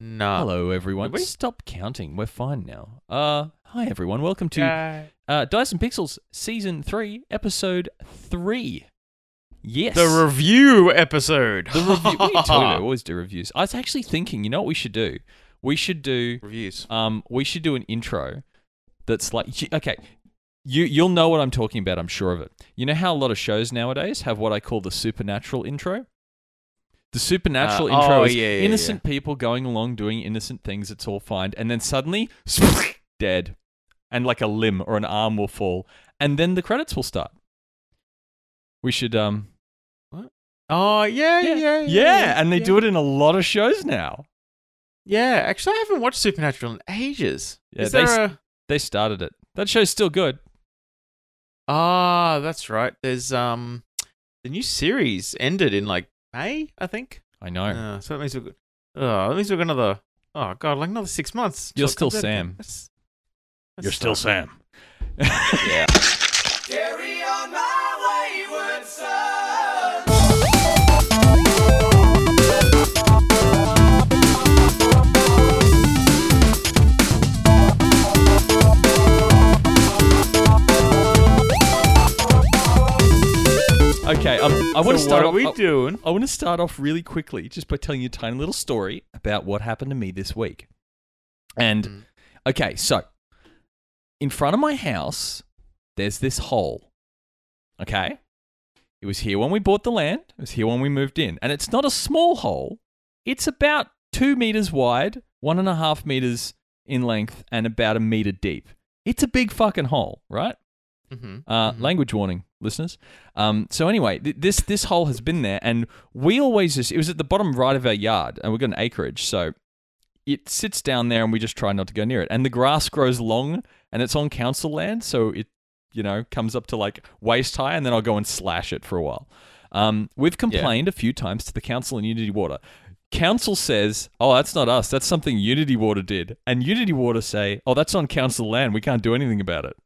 No. Hello, everyone. Did we? Stop counting. We're fine now. Uh, hi, everyone. Welcome to uh, Dice and Pixels Season 3, Episode 3. Yes. The review episode. The review. what are you talking about? We always do reviews. I was actually thinking, you know what we should do? We should do Reviews. um we should do an intro that's like okay, you you'll know what I'm talking about, I'm sure of it. You know how a lot of shows nowadays have what I call the supernatural intro? The supernatural Uh, intro oh, is yeah, yeah, innocent people going along doing innocent things, it's all fine, and then suddenly dead. And like a limb or an arm will fall. And then the credits will start. We should um what? Oh yeah, yeah, yeah. yeah, and they do it in a lot of shows now. Yeah, actually, I haven't watched Supernatural in ages. Yeah, Is they a? They started it. That show's still good. Ah, that's right. There's um, the new series ended in like May, I think. I know. Uh, so that means we've got. Oh, that means we've got another. Oh god, like another six months. You're it still comes out again. Sam. That's- that's sucks. yeah. Okay. Um, I want to So start. what are off, we I- doing? I want to start off really quickly, just by telling you a tiny little story about what happened to me this week. And Mm. okay, so in front of my house, there's this hole. Okay, it was here when we bought the land. It was here when we moved in, and it's not a small hole. It's about two meters wide, one and a half meters in length, and about a meter deep. It's a big fucking hole, right? Mhm, Uh, mhm. Language warning, listeners. Um, so anyway, th- this this hole has been there, and we always just it was at the bottom right of our yard, and we've got an acreage, so it sits down there, and we just try not to go near it. And the grass grows long, and it's on council land, so it you know comes up to like waist high, and then I'll go and slash it for a while. Um, we've complained a few times to the council and Unitywater. Council says, "Oh, that's not us. That's something Unitywater did," and Unitywater say, "Oh, that's on council land. We can't do anything about it."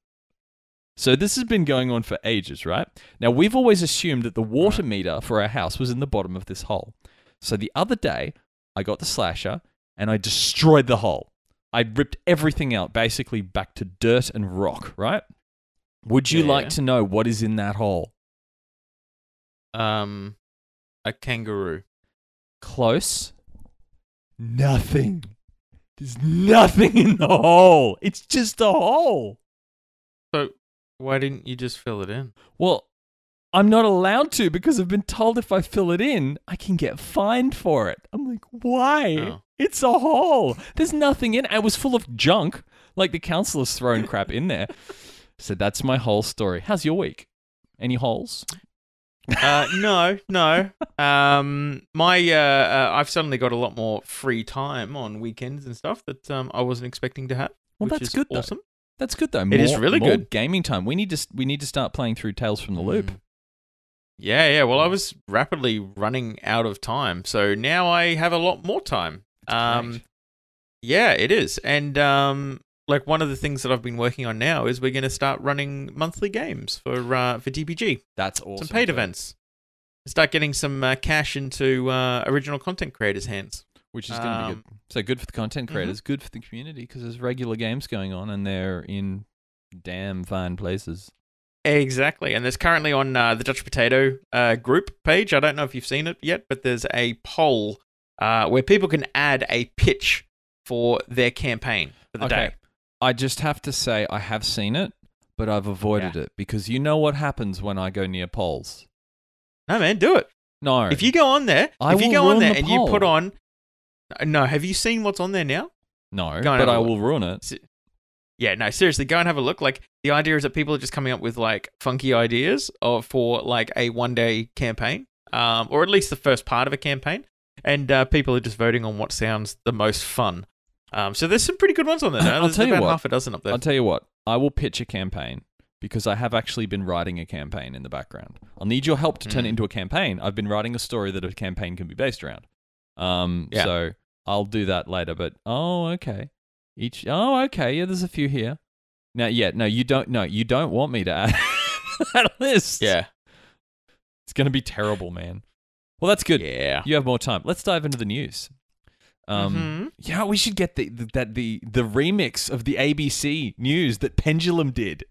So this has been going on for ages, right? Now we've always assumed that the water meter for our house was in the bottom of this hole. So the other day, I got the slasher and I destroyed the hole. I ripped everything out, basically back to dirt and rock, right? Would you Yeah. like to know what is in that hole? Um, a kangaroo. Close. Nothing. There's nothing in the hole. It's just a hole. Why didn't you just fill it in? Well, I'm not allowed to because I've been told if I fill it in, I can get fined for it. I'm like, why? Oh. It's a hole. There's nothing in it. It was full of junk. Like the councillor's thrown crap in there. So that's my whole story. How's your week? Any holes? Uh, no, no. Um, my uh, uh, I've suddenly got a lot more free time on weekends and stuff that um I wasn't expecting to have. Well, that's good. Awesome. That's good though. It is More- really more good. Gaming time. We need to we need to start playing through Tales from the Loop. Mm. Yeah, yeah. Well, I was rapidly running out of time, so now I have a lot more time. Um, yeah, it is, and um, like one of the things that I've been working on now is we're going to start running monthly games for uh, for TPG, That's awesome. some paid events. Start getting some uh, cash into uh, original content creators' hands. which is going to be Um, good. So good for the content mhm. creators, good for the community because there's regular games going on and they're in damn fine places. Exactly, and there's currently on uh, the Dutch Potato uh, group page. I don't know if you've seen it yet, but there's a poll uh, where people can add a pitch for their campaign for the day. I just have to say I have seen it, but I've avoided it because you know what happens when I go near polls. No, man, do it. No, If you go on there, I if you go on there the and you put poll. on, no, have you seen what's on there now? no, but I will ruin it. Yeah, no, seriously, go and have a look. Like the idea is that people are just coming up with like funky ideas of for like a one day campaign, um, or at least the first part of a campaign, and uh, people are just voting on what sounds the most fun. Um, so there's some pretty good ones on there. Now. I'll There's tell you about what. half a dozen up there. I'll tell you what. I will pitch a campaign because I have actually been writing a campaign in the background. I'll need your help to turn it Mm. into a campaign. I've been writing a story that a campaign can be based around. Um, Yeah. so I'll do that later. But oh, okay. Each oh, okay. Yeah, there's a few here. Now, yeah, no, you don't. No, you don't want me to add that list. yeah, it's gonna be terrible, man. Well, that's good. yeah. You have more time. Let's dive into the news. Um, Mhm. yeah, we should get the, the that the the remix of the ABC news that Pendulum did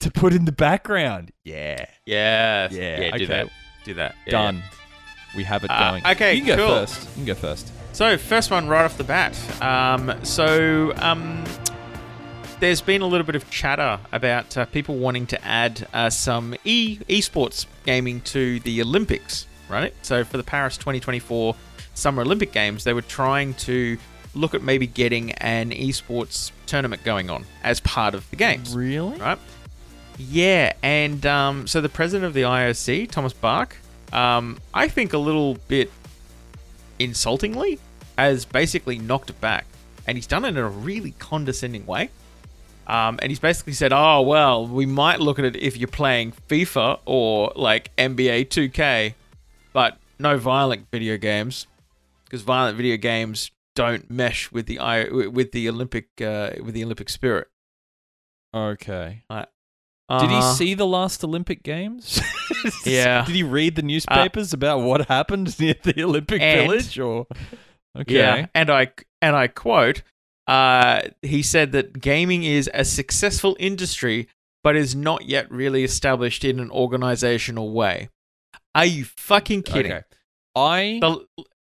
to put in the background. Yeah, Yes. Yeah, Yeah. Do okay. that. Do that. Yeah, done. We have it Uh, going. okay, you can go cool. first. You can go first. So first one right off the bat. Um, so um, there's been a little bit of chatter about uh, people wanting to add uh, some e esports gaming to the Olympics, right? So for the Paris 2024 Summer Olympic Games, they were trying to look at maybe getting an esports tournament going on as part of the games Really? right? Yeah, and um, so the president of the IOC, Thomas Bach, um, I think a little bit insultingly, has basically knocked it back, and he's done it in a really condescending way. Um, and he's basically said, "Oh well, we might look at it if you're playing FIFA or like NBA 2K, but no violent video games, because violent video games don't mesh with the I with the Olympic uh, with the Olympic spirit." Okay. Did he Uh-huh. see the last Olympic Games? Yeah. Did he read the newspapers about what happened near the Olympic And- Village? Or okay. Yeah, and I and I quote, uh, he said that gaming is a successful industry, but is not yet really established in an organizational way. Are you fucking kidding? Okay. I The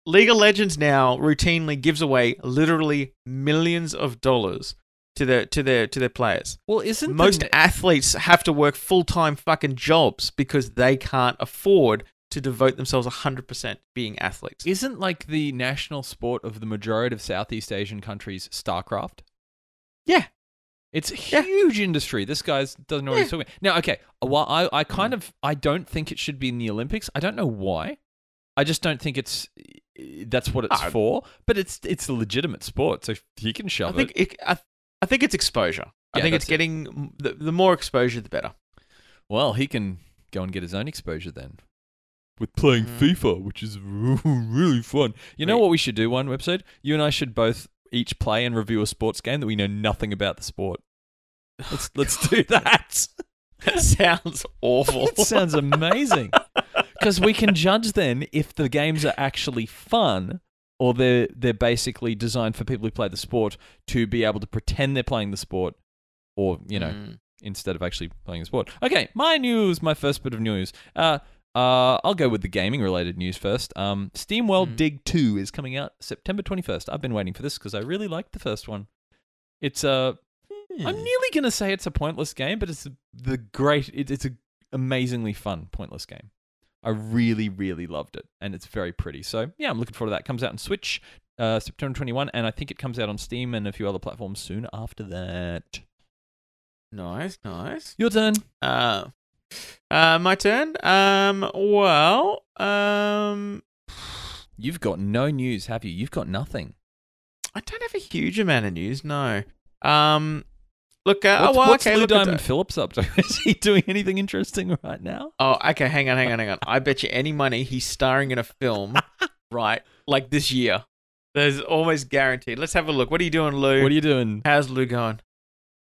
League of Legends now routinely gives away literally millions of dollars to their to their to their players. well, isn't Most ne- athletes have to work full time fucking jobs because they can't afford to devote themselves 100% being athletes. isn't like the national sport of the majority of Southeast Asian countries StarCraft? Yeah. It's a Yeah. huge industry. This guy's doesn't know what he's talking. Now, okay, uh, while I, I kind of I don't think it should be in the Olympics. I don't know why. I just don't think it's that's what it's for. But it's it's a legitimate sport, so he can I shove think it. it, I, I think it's exposure. I think it's that's it. getting the, the more exposure, the better. Well, he can go and get his own exposure then. With playing Mm. FIFA, which is really fun. You know Wait. what we should do one episode? You and I should both each play and review a sports game that we know nothing about the sport. Let's let's do that. That sounds awful. It sounds amazing. Because we can judge then if the games are actually fun or they're they're basically designed for people who play the sport to be able to pretend they're playing the sport or, you know, Mm. instead of actually playing the sport. Okay, my news, my first bit of news. Uh, uh, I'll go with the gaming related news first. Um, SteamWorld Hmm. Dig 2 is coming out September 21st. I've been waiting for this because I really liked the first one. It's a, Hmm. I'm nearly going to say it's a pointless game, but it's the great, it, it's a amazingly fun pointless game. I really, really loved it, and it's very pretty. So yeah, I'm looking forward to that. It comes out on Switch uh, September 21, and I think it comes out on Steam and a few other platforms soon after that. Nice, nice. Your turn. Uh, uh, my turn. Um, well, um, You've got no news, have you? You've got nothing. I don't have a huge amount of news. No. Um, look. Uh, What's, oh, well, what's okay. Lou Diamond the- Phillips up to? Is he doing anything interesting right now? Oh, okay. Hang on, hang on, hang on. I bet you any money he's starring in a film, right? Like this year. There's almost guaranteed. Let's have a look. What are you doing, Lou? What are you doing? How's Lou going?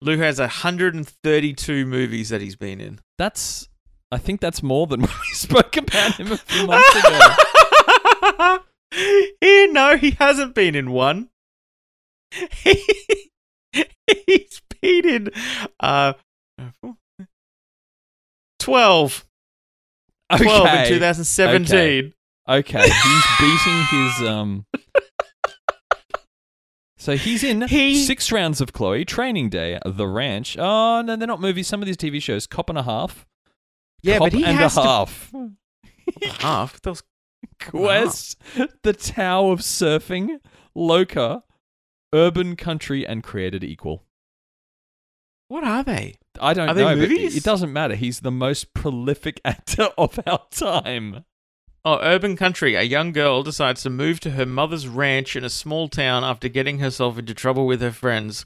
Lou has 132 movies that he's been in. That's. I think that's more than when we spoke about him a few months ago. yeah, no, he hasn't been in one. He's in uh, 12. 12 in 2017. Okay, he's beating his um. So he's in He- six rounds of Chloe, Training Day, The Ranch. Oh no, they're not movies. Some of these TV shows, Cop and a Half. Yeah, Cop but he and has a to- half. Half. Those, Quest, The Tao of Surfing, Loca, Urban Country, and Created Equal. What are they? I don't Are they know, but movies? it doesn't matter. He's the most prolific actor of our time. Oh, Urban Country. A young girl decides to move to her mother's ranch in a small town after getting herself into trouble with her friends.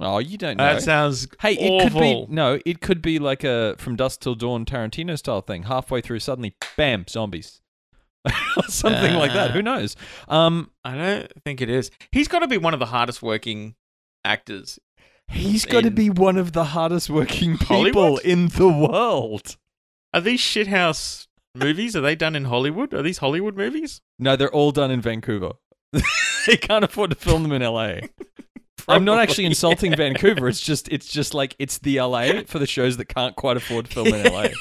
Oh, you don't know. That sounds Hey, it awful. could be no. It could be like a from dusk till dawn Tarantino style thing. Halfway through, suddenly, bam, zombies, or something like that. Who knows? Um, I don't think it is. He's got to be one of the hardest working actors. He's got to be one of the hardest working people Hollywood? in the world. Are these shithouse movies? Are they done in Hollywood? Are these Hollywood movies? No, they're all done in Vancouver. they can't afford to film them in LA. I'm not actually Probably, insulting Vancouver. It's just it's just like it's the LA for the shows that can't quite afford to film in LA.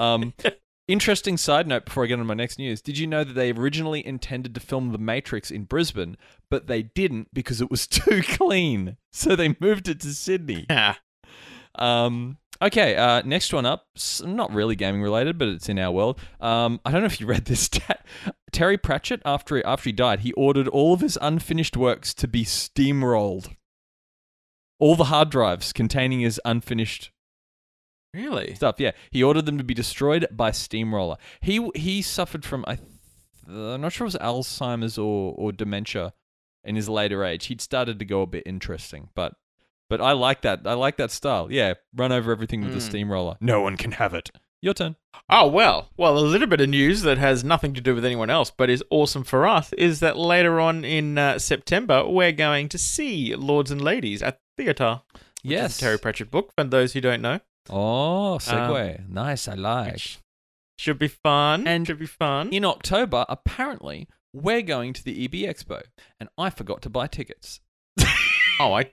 Um, interesting side note before I get on my next news. Did you know that they originally intended to film The Matrix in Brisbane, but they didn't because it was too clean. So they moved it to Sydney. Yeah. Um, okay, uh, next one up. Not really gaming related, but it's in our world. Um, I don't know if you read this stat. Terry Pratchett, after after he died, he ordered all of his unfinished works to be steamrolled. All the hard drives containing his unfinished Really? stuff. Yeah, he ordered them to be destroyed by steamroller. He he suffered from I, th- I'm not sure if it was Alzheimer's or or dementia in his later age. He'd started to go a bit interesting, but but I like that. I like that style. Yeah, run over everything with a Mm. steamroller. No one can have it. Your turn. Oh well, well, a little bit of news that has nothing to do with anyone else, but is awesome for us, is that later on in uh, September we're going to see Lords and Ladies at theatre. Yes, Terry Pratchett book. For those who don't know, Oh, segue. nice. I like. should be fun. And should be fun. In October, apparently, we're going to the EB Expo, and I forgot to buy tickets. oh, I,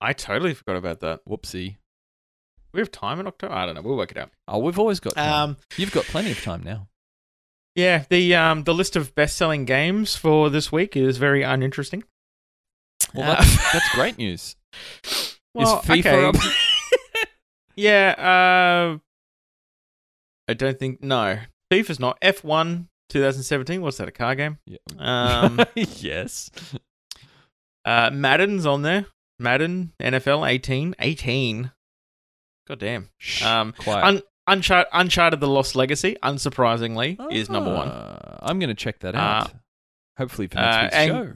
I totally forgot about that. Whoopsie. We have time in October. I don't know. We'll work it out. Oh, we've always got time. Um, You've got plenty of time now. yeah, the um, the list of best-selling games for this week is very uninteresting. Well, Uh, that's, that's great news. well, Is FIFA okay. Yeah, uh I don't think no. FIFA's not F1 2017. What's that? A car game? Yeah. Um yes. uh Madden's on there. Madden NFL 18 18. God damn. Shh, Um quiet. Un- Uncharted, Uncharted the Lost Legacy, unsurprisingly, is number one. Ah, I'm going to check that out. Hopefully for next uh, week's show.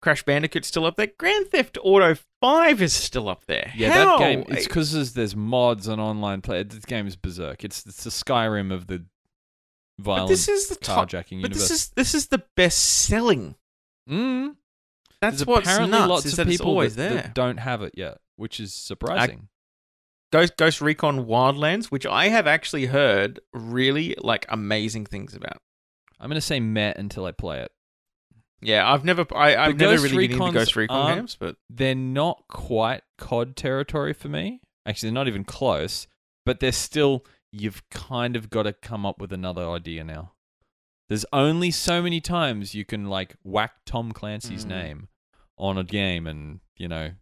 Crash Bandicoot's still up there. Grand Theft Auto 5 is still up there. Yeah, How? that game. It's because there's, there's mods and online play. This game is berserk. It's it's the Skyrim of the but violent this is the top. carjacking But universe. this is this is the best selling. mm, That's there's what's apparently nuts. lots is of people always that, there. that don't have it yet, which is surprising. Ghost Ghost Recon Wildlands, which I have actually heard really like amazing things about. I'm going to say met until I play it. Yeah, I've never I, I've The never Ghost really been into Recons Ghost Recon aren't- games, but they're not quite COD territory for me. Actually, they're not even close, but they're still, you've kind of got to come up with another idea now. There's only so many times you can, like, whack Tom Clancy's Mm. name on a game and, you know,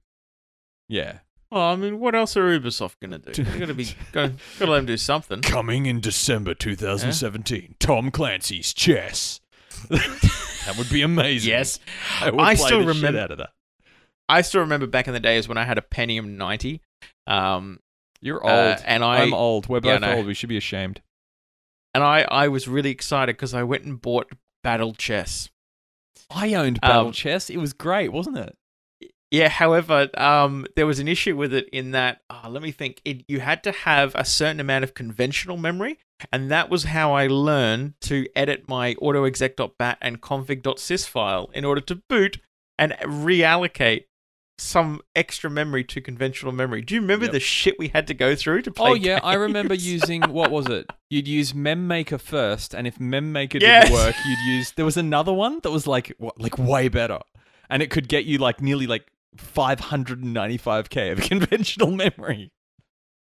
yeah. well, I mean, what else are Ubisoft gonna do? They gotta be gotta, gotta let them do something. Coming in December 2017, Tom Clancy's chess. That would be amazing. Yes, I, would I still remember- out of that. I still remember back in the days when I had a Pentium 90, um, You're old. uh, and I I'm old. We're both know. old. We should be ashamed. and I I was really excited because I went and bought Battle Chess. I owned Battle Um, Chess. It was great, wasn't it? Yeah, however, um, there was an issue with it in that, oh, let me think, it, you had to have a certain amount of conventional memory, and that was how I learned to edit my autoexec.bat and config.sys file in order to boot and reallocate some extra memory to conventional memory. Do you remember Yep. the shit we had to go through to play? Oh yeah, I remember using what was it? You'd use MemMaker first, and if MemMaker Yes. didn't work, you'd use. There was another one that was like like way better, and it could get you like nearly like 595k of conventional memory.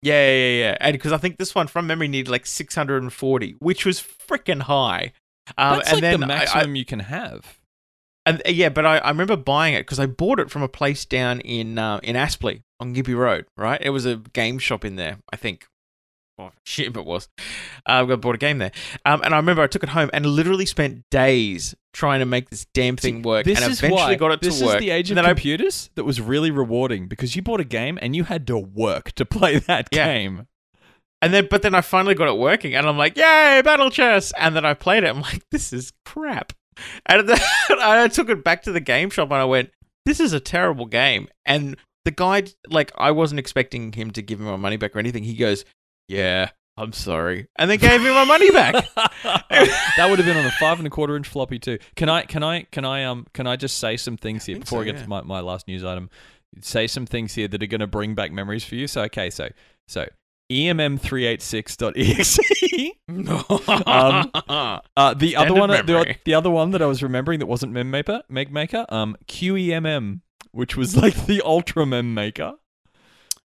Yeah, yeah, yeah. And because I think this one from memory needed like 640, which was freaking high. Um, That's and like then the I- I- maximum you can have. And uh, yeah, but I, I remember buying it because I bought it from a place down in uh, in Aspley on Gympie Road. Right, it was a game shop in there. I think. Oh shit, if it was. Uh, I bought a game there, um, and I remember I took it home and literally spent days trying to make this damn thing work, This and is eventually why got it this to work. is the age of then I, computers that was really rewarding because you bought a game and you had to work to play that Yeah. game. and then, but then I finally got it working, and I'm like, yay, battle chess! And then I played it. I'm like, this is crap. And then I took it back to the game shop, and I went, this is a terrible game. And the guy, like, I wasn't expecting him to give me my money back or anything. He goes, yeah, I'm sorry, and then gave me my money back. that would have been on a five and a quarter inch floppy too. Can I? Can I? Can I? Um. Can I just say some things here think before so, I get yeah. to my, my last news item? Say some things here that are going to bring back memories for you. So okay. So so E emm386.exe. No. Um, Uh, the other one, the, the other one that I was remembering that wasn't Mem Maker, Meg Maker, um, QEMM, which was like the Ultra Mem Maker.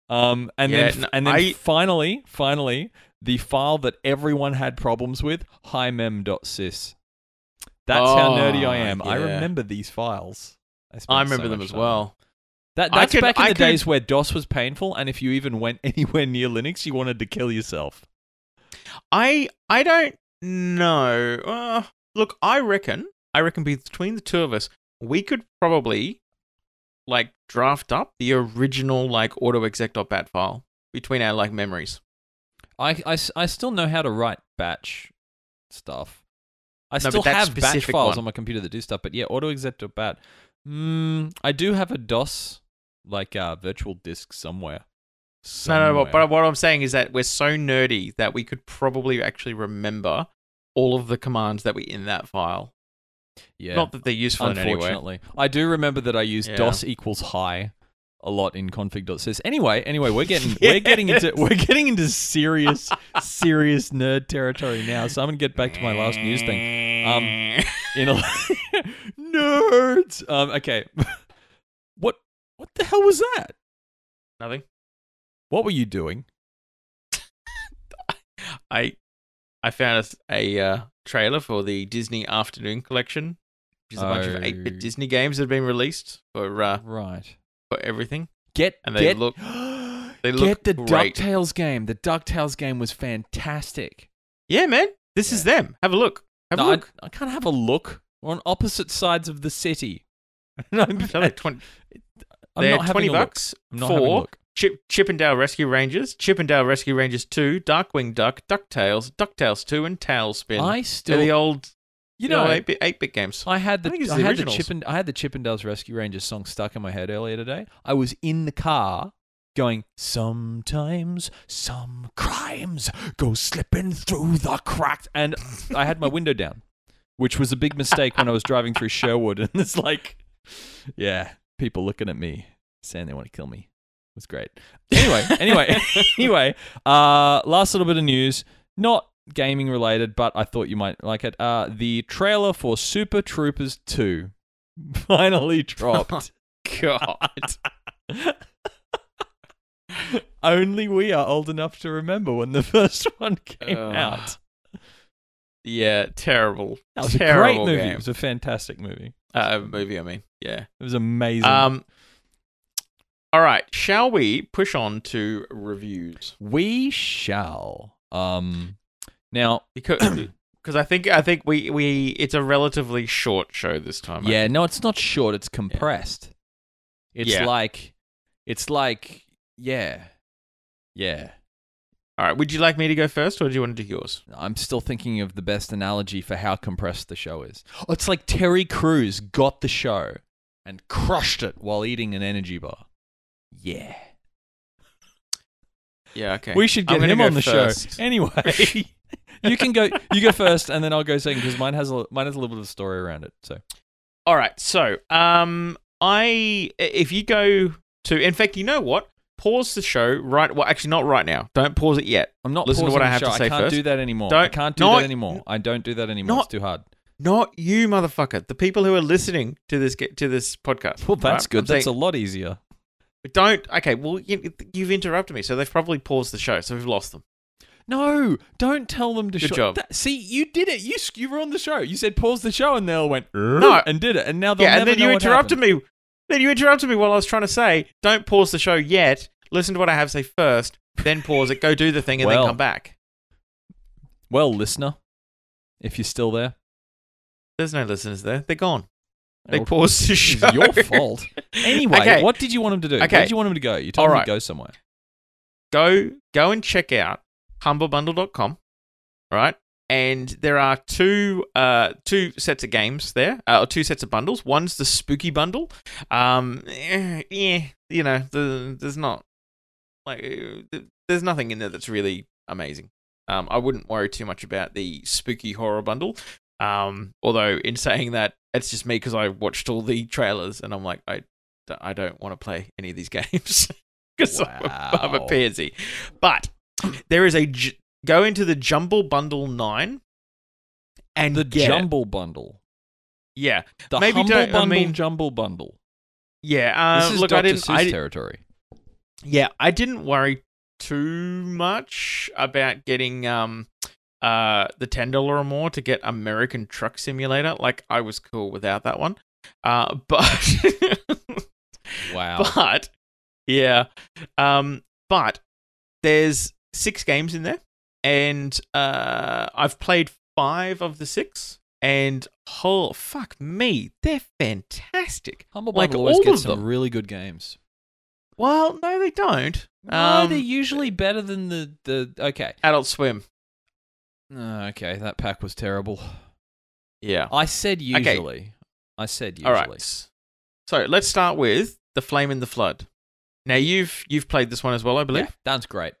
Um, and Yeah, then no, and then I- finally, finally, the file that everyone had problems with, himem.sys. That's how nerdy I Oh, am. I remember these files. I so remember them as time. well. That, that's could- back in I the could- days where DOS was painful, and if you even went anywhere near Linux, you wanted to kill yourself. I I don't know. Uh, look, I reckon I reckon between the two of us, we could probably like draft up the original like autoexec.bat file between our like memories. I, I, I still know how to write batch stuff. I but still have batch files one. on my computer that do stuff, but yeah, autoexec.bat. Mm, I do have a DOS like uh, virtual disk somewhere. No, no, but, but what I'm saying is that we're so nerdy that we could probably actually remember all of the commands that were in that file. Yeah, Not that they're useful in any way. unfortunately, I do remember that I used Yeah. DOS equals high a lot in config.sys. Anyway, anyway, we're getting we're getting into we're getting into serious serious nerd territory now. So I'm gonna get back to my last news thing. Um, in a nerds. Um, okay, what what the hell was that? Nothing. What were you doing? I I found a, a uh, trailer for the Disney Afternoon Collection, which is a bunch of Oh. 8-bit Disney games that have been released for uh, Right. for everything. Get And they get, look- they look get the great. Ducktales game. The Ducktales game was fantastic. Yeah, man, this is them. Have a look. Have No, a I, look. I can't have a look. We're on opposite sides of the city. No, I'm, They're 20, I'm they're not having 20 a look. bucks I'm not having a for look. Chip, Chippendale Rescue Rangers, Chip 'n Dale Rescue Rangers 2, Darkwing Duck, DuckTales, DuckTales 2, and TaleSpin. I They're still, the old, you know, know, 8-bit, 8-bit games. I had the I I the had originals. the Chippen, I had the Chippendales Rescue Rangers song stuck in my head earlier today. I was in the car going, Sometimes some crimes go slipping through the cracks and I had my window down. Which was a big mistake when I was driving through Sherwood and it's like Yeah, people looking at me saying they want to kill me. Was great. Anyway, anyway, anyway, uh last little bit of news. Not gaming related, but I thought you might like it. Uh, the trailer for Super Troopers 2 finally dropped. God. Only we are old enough to remember when the first one came Ugh. out. Yeah, terrible. That was a great movie. game. It was a fantastic movie. Uh, movie, I mean. Yeah. It was amazing. Um. All right. Shall we push on to reviews? we shall. Um, now, Because because I think I think we we it's a relatively short show this time. Yeah, no, it's not short. It's compressed. It's Yeah. like, it's like, yeah, yeah. All right. Would you like me to go first, or do you want to do yours? I'm still thinking of the best analogy for how compressed the show is. Oh, it's like Terry Crews got the show and crushed it while eating an energy bar. Yeah. Yeah. Okay. We should I'm get gonna him go on the first. show. Anyway, you can go you go first and then I'll go second because mine has a mine has a little bit of a story around it. So All right. So, um, I if you go to, in fact, you know what? Pause the show right. Well, actually, not right now. Don't pause it yet. I'm not Listen to pausing what I the have show. to say I can't first. do that anymore. I Don't- can't do not- that anymore. I don't do that anymore. not- it's too hard. Not you, motherfucker. The people who are listening to this get to this podcast. Well, that's right? good. I'm That's saying- a lot easier. Don't. Okay. Well, you, you've interrupted me, so they've probably paused the show. So we've lost them. No, don't tell them to Good shut- job. That- see, you did it. You you were on the show. You said pause the show, and they all went No. and did it, and now they'll yeah, and then you interrupted me. Then you interrupted me while I was trying to say, "Don't pause the show yet. Listen to what I have to say first, then pause it. Go do the thing, and Well. then come back." Well, listener, if you're still there, There's no listeners there. They're gone. They Well, paused the it's show. your fault. Anyway, Okay. what did you want him to do? Where Okay. did you want him to go? You told All him right. to go somewhere. go go and check out humblebundle.com right and there are two uh two sets of games there uh, or two sets of bundles one's the spooky bundle um eh, yeah you know the, there's not like uh, there's nothing in there that's really amazing um i wouldn't worry too much about the spooky horror bundle um although in saying that it's just me because i watched all the trailers and i'm like i i don't want to play any of these games because I'm, a- I'm a pansy but there is a j- go into the Jumble Bundle Nine, and The get it. Jumble Bundle. Yeah, The Maybe Humble don't- I Bundle mean- Jumble Bundle. yeah. Uh, This is look, Dr. I didn't. I, territory. yeah, I didn't worry too much about getting um uh the ten dollar or more to get American Truck Simulator. Like I was cool without that one. Uh, but Wow. but yeah, um, but there's six games in there, and uh, I've played five of the six, and oh fuck me, they're fantastic. Humble like, Bundle always gets some really good games. Well, no, they don't. No, Um, they're usually better than the the. Okay. Adult Swim. Uh, okay, that pack was terrible. Yeah. I said usually. I said usually. All right. So let's start with the Flame in the Flood. Now you've you've played this one as well, I believe. Yeah, that's great.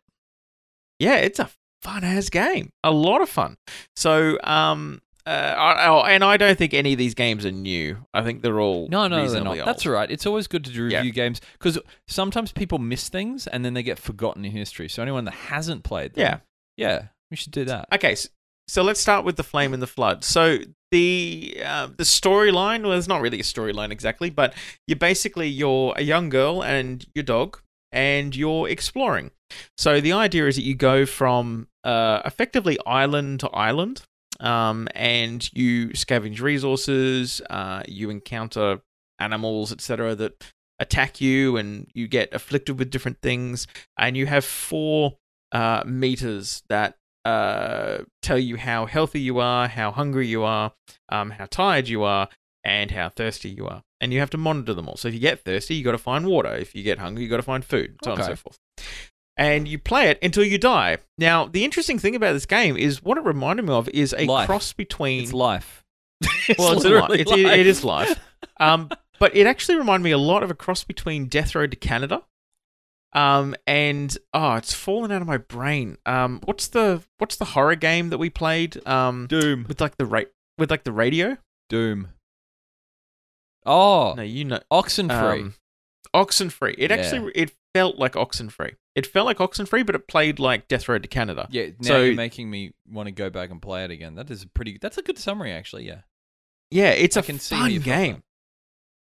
yeah, it's a fun ass game. A lot of fun. So, um, uh, oh, and I don't think any of these games are new. I think they're all No, no, they're not. That's old. all right. It's always good to review Yeah. games because sometimes people miss things and then they get forgotten in history. So anyone that hasn't played them, Yeah. yeah, we should do that. Okay. So, so let's start with the Flame and the Flood. So the uh, the storyline well, it's not really a storyline exactly, but you're basically you're a young girl and your dog, and you're exploring. So the idea is that you go from uh, effectively island to island, um, and you scavenge resources. Uh, you encounter animals, etc., that attack you, and you get afflicted with different things. And you have four uh, meters that uh, tell you how healthy you are, how hungry you are, um, how tired you are, and how thirsty you are. And you have to monitor them all. So if you get thirsty, you got to find water. If you get hungry, you got to find food, so on and so forth. And you play it until you die. Now, the interesting thing about this game is what it reminded me of is a Life. cross between. It's life. well, it's literally li- it's, it- it is life. Um, but it actually reminded me a lot of a cross between Death Road to Canada. Um, and oh, it's fallen out of my brain. Um, what's the what's the horror game that we played? Um, Doom. with like the ra- with like the radio. Doom. Oh, No, you know, Oxenfree. um, Oxenfree. It Yeah. actually it felt like Oxenfree. It felt like Oxenfree, but it played like Death Road to Canada. yeah, now so- you're making me want to go back and play it again. That is a pretty. That's a good summary, actually. Yeah. Yeah, it's I a can fun game. that.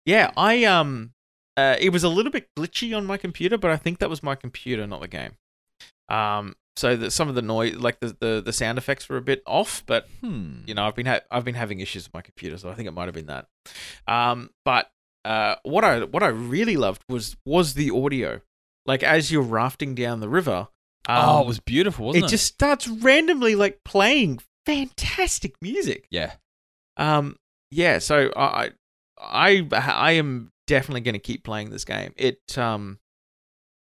Yeah, I um, uh, it was a little bit glitchy on my computer, but I think that was my computer, not the game. Um, so that some of the noise, like the, the the sound effects, were a bit off, but Hmm. you know, I've been ha- I've been having issues with my computer, so I think it might have been that. Um, but uh, what I what I really loved was was the audio. Like as you're rafting down the river, um, oh, it was beautiful, wasn't it it? just starts randomly like playing fantastic music. Yeah. Um, yeah, so I, I, I am definitely going to keep playing this game. It, um,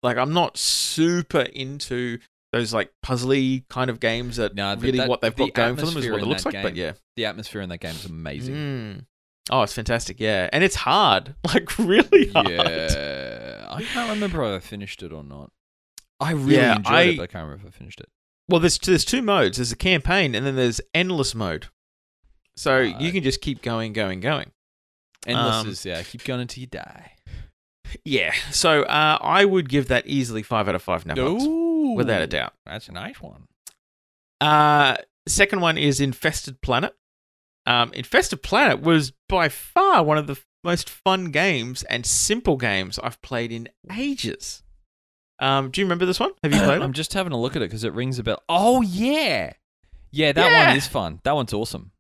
like I'm not super into those like puzzly kind of games that No, really that- what they've the got going for them is what it looks like. But yeah, The atmosphere in that game is amazing. Mm. Oh, it's fantastic. Yeah, and it's hard, like really hard. Yeah. I can't remember if I finished it or not. I really Yeah, enjoyed I- it, but I can't remember if I finished it. Well, there's there's two modes. There's a campaign, and then there's endless mode. So Right. you can just keep going, going, going. Endless Um, is, yeah, keep going until you die. Yeah. So uh, I would give that easily five out of five now, without a doubt. That's a nice one. Uh, second one is Infested Planet. Um, Infested Planet was by far one of the most fun games and simple games I've played in ages. Um, do you remember this one? Have you played I'm just having a look at it because it rings a bell. Oh, yeah. Yeah, that Yeah. one is fun. That one's awesome.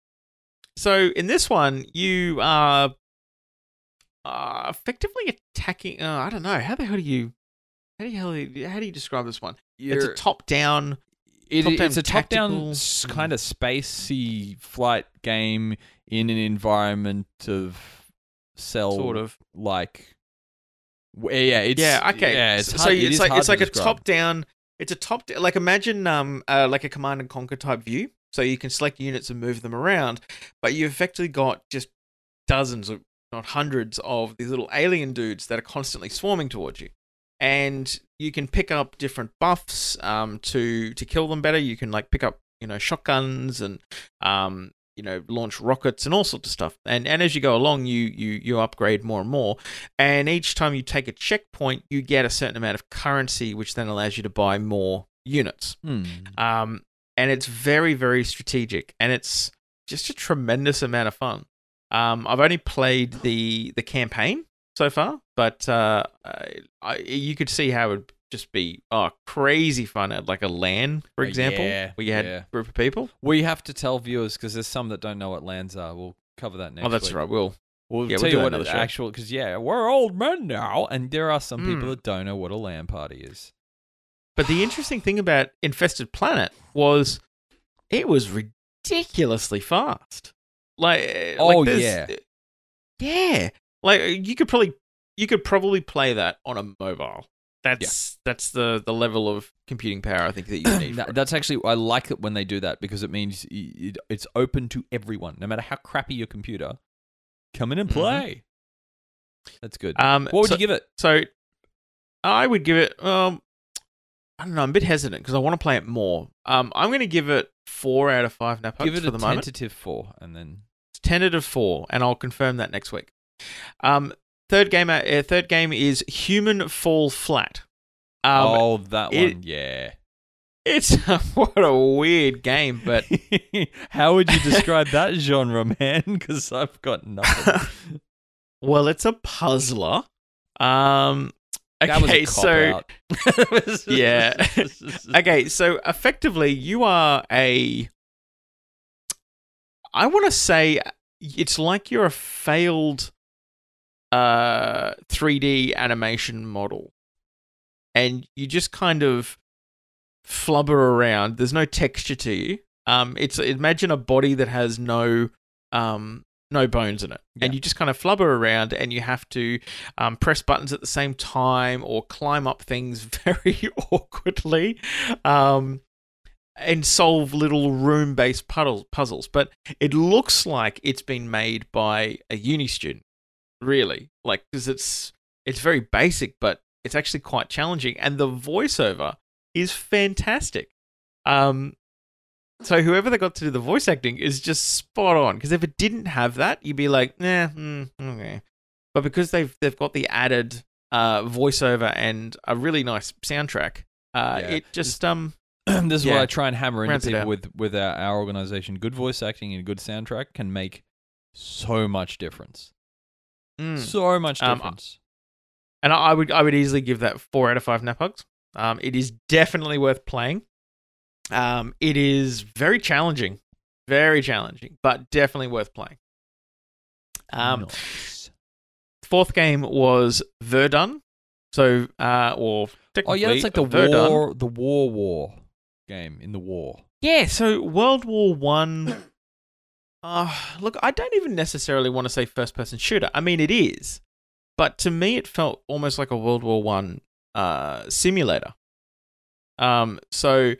So in this one, you are uh, effectively attacking. Uh, I don't know how the hell do you how do you how do you describe this one? it's a top-down. It, top-down it's a top-down kind of spacey flight game in an environment of cell Sort of. like. Yeah, it's yeah. Okay. Yeah, it's so hard, it it's like it's like a top down. It's a top like imagine um uh, like a command and conquer type view. So you can select units and move them around, but you've effectively got just dozens of not hundreds of these little alien dudes that are constantly swarming towards you. And you can pick up different buffs um, to to kill them better. You can like pick up you know shotguns and um, you know launch rockets and all sorts of stuff. And and as you go along, you you you upgrade more and more. And each time you take a checkpoint, you get a certain amount of currency, which then allows you to buy more units. Hmm. Um, and it's very, very strategic, and it's just a tremendous amount of fun. Um, I've only played the the campaign so far, but uh, I, you could see how it would just be oh crazy fun at like a LAN, for Uh, example, yeah, where you had yeah. a group of people. We have to tell viewers because there's some that don't know what lands are. We'll cover that next oh, that's week. right. We'll We'll Yeah, tell we'll you what another the actual because yeah, we're old men now, and there are some people Mm. that don't know what a land party is. But the interesting thing about Infested Planet was it was ridiculously fast. Like, Oh, like yeah. yeah. Like you could probably you could probably play that on a mobile. That's that's the the level of computing power I think that you need. That- that's actually I like it when they do that because it means it, it's open to everyone, no matter how crappy your computer. Come in and Mhm. play. That's good. Um, what would so, you give it? So I would give it. Um, I don't know. I'm a bit hesitant because I want to play it more. Um, I'm going to give it four out of five nap Give it for a the moment. tentative four, and then it's tentative four, and I'll confirm that next week. Um, third game, uh, third game is Human Fall Flat. Um, oh, that it- one, yeah. it's what a weird game, but How would you describe that genre, man? Because I've got nothing. well, it's a puzzler. Um, okay, a so. Yeah. okay, so effectively, you are a. I want to say it's like you're a failed uh 3D animation model. And you just kind of flubber around. There's no texture to you. Um it's imagine a body that has no um no bones in it. Yeah. And you just kind of flubber around and you have to um, press buttons at the same time or climb up things very awkwardly. Um and solve little room-based puddle- puzzles, but it looks like it's been made by a uni student, really. Like, because it's it's very basic, but it's actually quite challenging, and the voiceover is fantastic. Um, so whoever they got to do the voice acting is just spot on. Because if it didn't have that, you'd be like, nah, mm, okay. But because they've they've got the added uh, voiceover and a really nice soundtrack, uh, Yeah. it just um this is Yeah. what I try and hammer into people with with our, our organization. Good voice acting and good soundtrack can make so much difference. mm. So much Um, difference. And I I would I would easily give that four out of five nap hugs. Um, it is definitely worth playing. Um, it is very challenging, very challenging, but definitely worth playing. Um, Nice. fourth game was Verdun. So, uh, or Oh yeah, it's like the Verdun. war, the war war game in the war. Yeah, so World War One. Uh, look, I don't even necessarily want to say first-person shooter. I mean, it is, but to me, it felt almost like a World War One uh, simulator. Um, so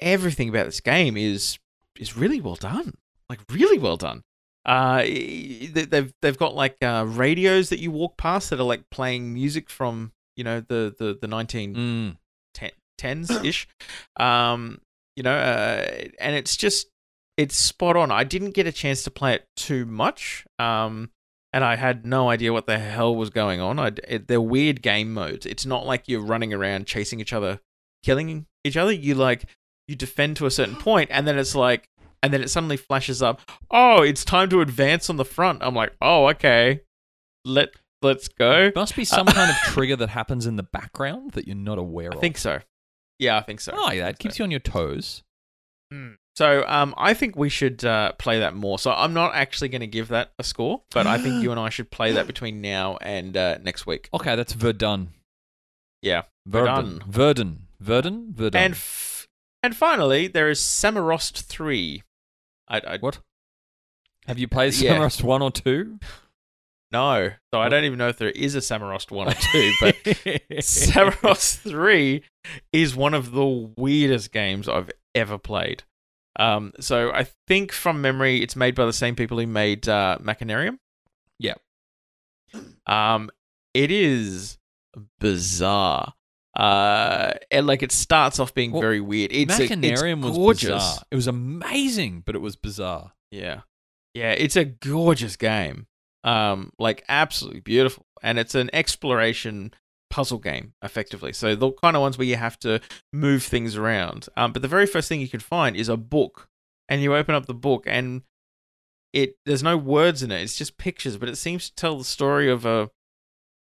everything about this game is is really well done, like really well done. Uh, they- they've they've got like uh, radios that you walk past that are like playing music from you know the the the nineteen Mm. tens ish. Um, you know, uh, and it's just it's spot on. I didn't get a chance to play it too much. Um, and I had no idea what the hell was going on. I, it, they're weird game modes. It's not like you're running around chasing each other, killing each other. You like you defend to a certain point, and then it's like, and then it suddenly flashes up. Oh, it's time to advance on the front. I'm like, oh, okay, let let's go. Must be some kind of trigger that happens in the background that you're not aware I of. think so. Yeah, I think so. Oh yeah, it keeps you on your toes. So um, I think we should uh, play that more. So I'm not actually going to give that a score, but I think you and I should play that between now and uh, next week. Okay, that's Verdun. Yeah. Verdun. Verdun. Verdun. Verdun. And f- and finally, there is Samorost three. I, I what? Have you played Yeah. Samorost one or two? no, so I don't even know if there is a Samorost one or two, but Samorost 3 is one of the weirdest games I've ever played. Um, so I think from memory, it's made by the same people who made uh, Machinarium. Yeah. Um, it is bizarre. Uh, and like it starts off being Well, very weird. It's a- it's was gorgeous. bizarre. It was amazing, but it was bizarre. Yeah. Yeah, it's a gorgeous game. Um, like absolutely beautiful. And it's an exploration puzzle game, effectively. So the kind of ones where you have to move things around. Um, but the very first thing you can find is a book, and you open up the book, and it there's no words in it. It's just pictures, but it seems to tell the story of a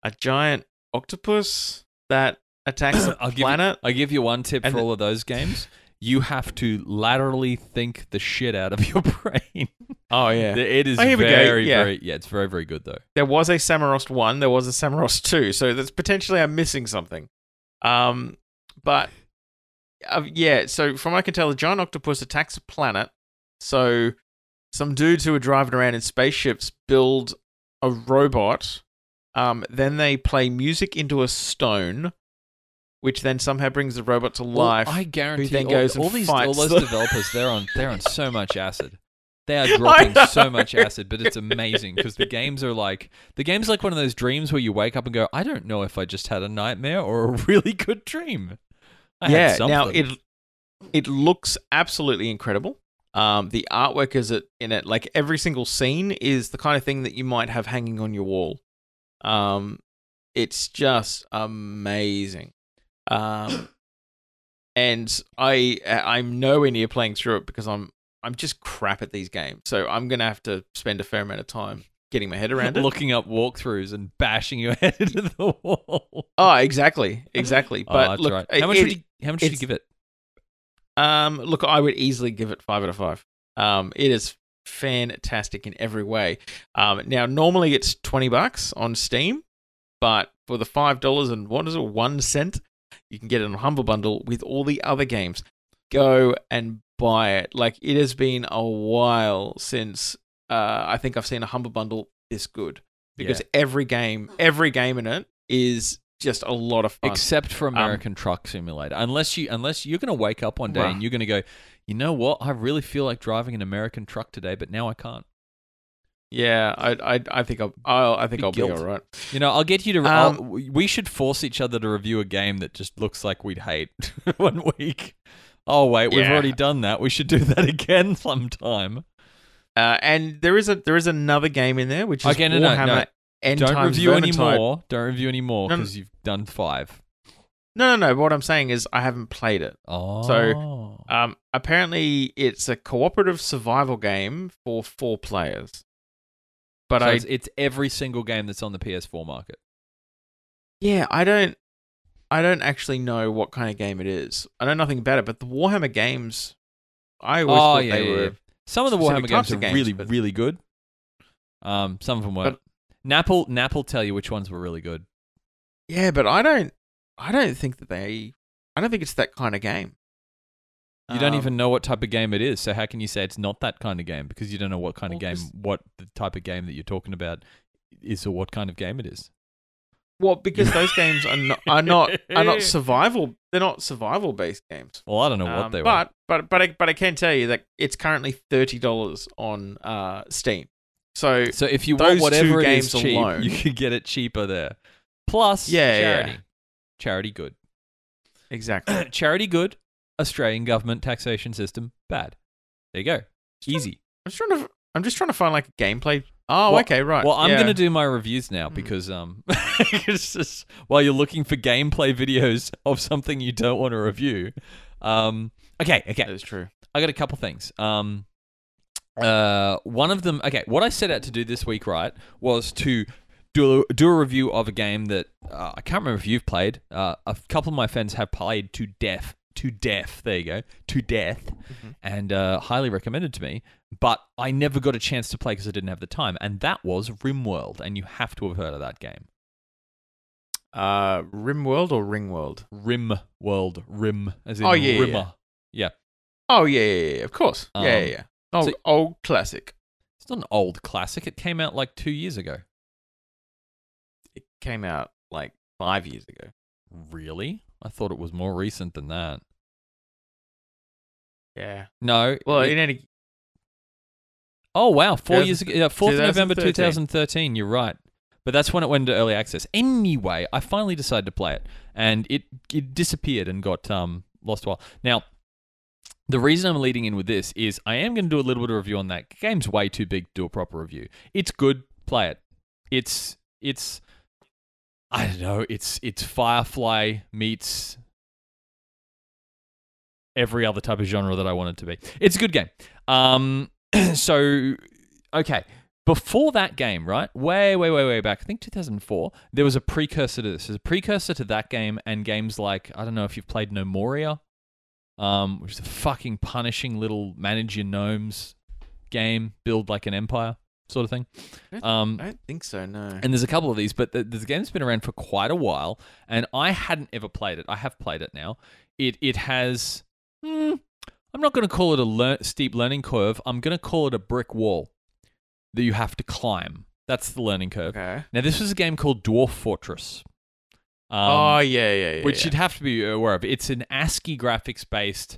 a giant octopus that attacks the I'll give you- planet. I give you one tip And for all of those games. You have to laterally think the shit out of your brain. oh yeah. It is Oh, here we go. very, Yeah. very, yeah, it's very, very good though. there was a Samorost one, there was a Samorost two, so that's potentially I'm missing something. Um, but uh, yeah, so from what I can tell, the giant octopus attacks a planet. So some dudes who are driving around in spaceships build a robot. Um, then they play music into a stone, which then somehow brings the robot to life. I guarantee then all, goes and all these, all those developers, they're on, they're on so much acid. They are dropping so much acid, but it's amazing because the games are like the game's like one of those dreams where you wake up and go, I don't know if I just had a nightmare or a really good dream. I had yeah, now it it looks absolutely incredible. Um, the artwork is it in it like every single scene is the kind of thing that you might have hanging on your wall. Um, it's just amazing. Um, and I I'm nowhere near playing through it because I'm I'm just crap at these games. So I'm gonna have to spend a fair amount of time getting my head around it. looking up walkthroughs and bashing your head into the wall. Oh, exactly, exactly. oh, But that's look, right. How much it- would you how much would you give it? Um, look, I would easily give it five out of five. Um, it is fantastic in every way. Um, now normally it's twenty bucks on Steam, but for the five dollars and what is it, one cent, you can get it on Humble Bundle with all the other games. Go and buy it. Like it has been a while since uh, I think I've seen a Humble Bundle this good because every game, every game in it is just a lot of fun. Except for American Truck Simulator. Unless you unless you're gonna wake up one day Right. and you're gonna go, you know what? I really feel like driving an American truck today, but now I can't. Yeah, I, I, I think I'll, I'll I think Big I'll guilt. be all right. You know, I'll get you to. Um, I'll- we should force each other to review a game that just looks like we'd hate one week. Oh wait, we've Yeah. already done that. We should do that again sometime. Uh, and there is a there is another game in there which is Okay, no, no, Warhammer no. End Don't Times review any Vermintide. more. Don't review any more No, no. because you've done five. No, no, no. What I'm saying is I haven't played it. Oh, So Um, apparently it's a cooperative survival game for four players. But So I it's, it's every single game that's on the PS4 market. yeah, I don't I don't actually know what kind of game it is. I know nothing about it, but the Warhammer games I always Oh thought yeah, they yeah, were yeah. Some of the Warhammer games are games, really, but- really good. Um, some of them weren't. Napple, Napple, tell you which ones were really good. Yeah, but I don't I don't think that they I don't think it's that kind of game. You don't Um, even know what type of game it is, so how can you say it's not that kind of game? Because you don't know what kind of game, what the type of game that you're talking about is, or what kind of game it is. Well, because those games are not are not are not survival. They're not survival based games. Well, I don't know what Um, they were. but but but I, but I can tell you that it's currently thirty dollars on uh, Steam. So So if you want whatever two it is games cheap, alone- you could get it cheaper there. Plus, Yeah, yeah. charity, charity good, exactly. charity good. Australian government taxation system bad. There you go, easy. I'm just trying to I'm just trying to find like a gameplay. Oh, Well- okay, right. Well, I'm yeah. gonna do my reviews now Hmm. because um, just while you're looking for gameplay videos of something you don't want to review. Um, okay, okay. That is true. I got a couple things. Um, uh, one of them. Okay, what I set out to do this week, right, was to do do a review of a game that uh, I can't remember if you've played. Uh, a couple of my friends have played to death. To death. There you go. To death, Mhm. and uh, highly recommended to me. But I never got a chance to play because I didn't have the time, and that was RimWorld, and you have to have heard of that game. Uh, RimWorld or Ringworld? RimWorld, Rim as in Oh, yeah, yeah, Rimmer. Yeah. Oh yeah, yeah, yeah, of course. yeah, Um, yeah, yeah. Old, so- old classic. It's not an old classic. It came out like two years ago. It came out like five years ago. Really? I thought it was more recent than that. Yeah. No. Well, it- in any oh wow, four years ago. Yeah, fourth of November 2013. 2013. You're right. But that's when it went into early access. Anyway, I finally decided to play it, and it it disappeared and got um lost a while. Now, the reason I'm leading in with this is I am going to do a little bit of review on that. Game's way too big to do a proper review. It's good. Play it. It's it's. I don't know. It's it's Firefly meets every other type of genre that I wanted to be. It's a good game. Um, so okay. Before that game, right? Way, way, way, way back. I think 2004. There was a precursor to this. There's a precursor to that game and games like I don't know if you've played Gnomoria, um, which is a fucking punishing little manage your gnomes game, build like an empire sort of thing. Um, I don't think so. No. and there's a couple of these, but the, the game's been around for quite a while, and I hadn't ever played it. I have played it now. It it has. Hmm, I'm not going to call it a lear- steep learning curve. I'm going to call it a brick wall that you have to climb. That's the learning curve. okay. Now, this was a game called Dwarf Fortress. Um, oh yeah, yeah, yeah. which yeah. you'd have to be aware of. It's an ASCII graphics based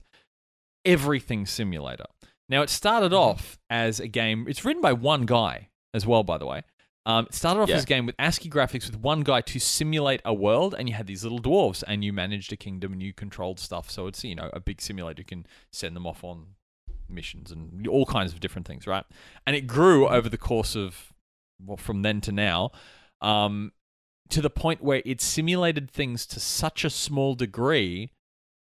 everything simulator. Now, it started Mm-hmm. off as a game, it's written by one guy as well, by the way. Um, it started off Yeah. as a game with ASCII graphics with one guy to simulate a world, and you had these little dwarves, and you managed a kingdom and you controlled stuff. So it's, you know, a big simulator. You can send them off on missions and all kinds of different things, right? And it grew over the course of, well, from then to now. Um, to the point where it simulated things to such a small degree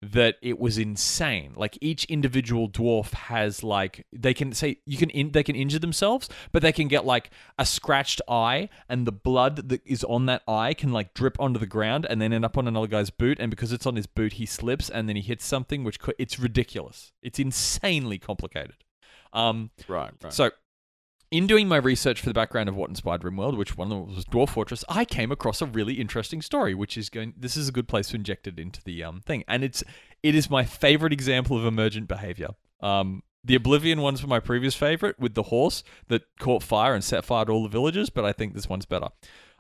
that it was insane. Like each individual dwarf has like they can say you can in, they can injure themselves, but they can get like a scratched eye, and the blood that is on that eye can like drip onto the ground and then end up on another guy's boot. And because it's on his boot, he slips and then he hits something, which co- it's ridiculous. It's insanely complicated. Um, right, right. so, in doing my research for the background of what inspired RimWorld, which one of them was Dwarf Fortress, I came across a really interesting story, which is going. This is a good place to inject it into the um thing, and it's it is my favorite example of emergent behavior. Um, the Oblivion ones were my previous favorite with the horse that caught fire and set fire to all the villagers, but I think this one's better.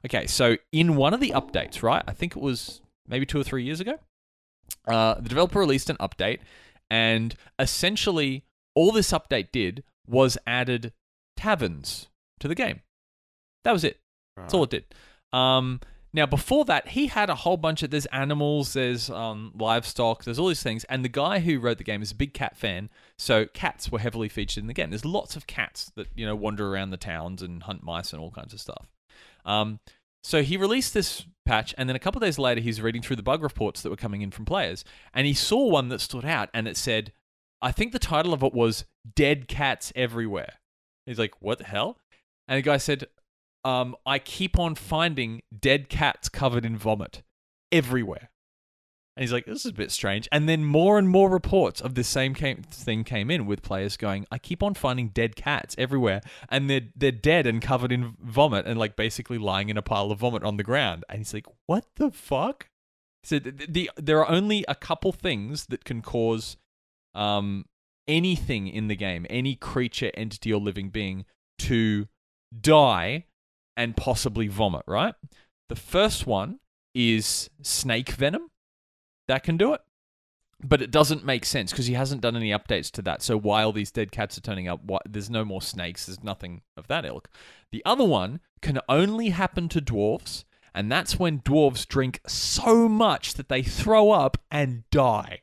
Okay, so in one of the updates, right? I think it was maybe two or three years ago. Uh, the developer released an update, and essentially all this update did was added taverns to the game. That was it. That's all it did. Um, now before that, he had a whole bunch of there's animals, there's um, livestock, there's all these things, and the guy who wrote the game is a big cat fan, so cats were heavily featured in the game. There's lots of cats that you know wander around the towns and hunt mice and all kinds of stuff. Um, so he released this patch, and then a couple of days later, he's reading through the bug reports that were coming in from players, and he saw one that stood out, and it said, I think the title of it was "Dead Cats Everywhere." He's like, "What the hell?" And the guy said, um, I keep on finding dead cats covered in vomit everywhere. And he's like, this is a bit strange. And then more and more reports of the same came, thing came in with players going, I keep on finding dead cats everywhere. And they're, they're dead and covered in vomit and like basically lying in a pile of vomit on the ground. And he's like, what the fuck? So the, the, there are only a couple things that can cause um, anything in the game, any creature, entity, or living being to die and possibly vomit, right? The first one is snake venom. That can do it. But it doesn't make sense because he hasn't done any updates to that. So while these dead cats are turning up, there's no more snakes. There's nothing of that ilk. The other one can only happen to dwarves, and that's when dwarves drink so much that they throw up and die.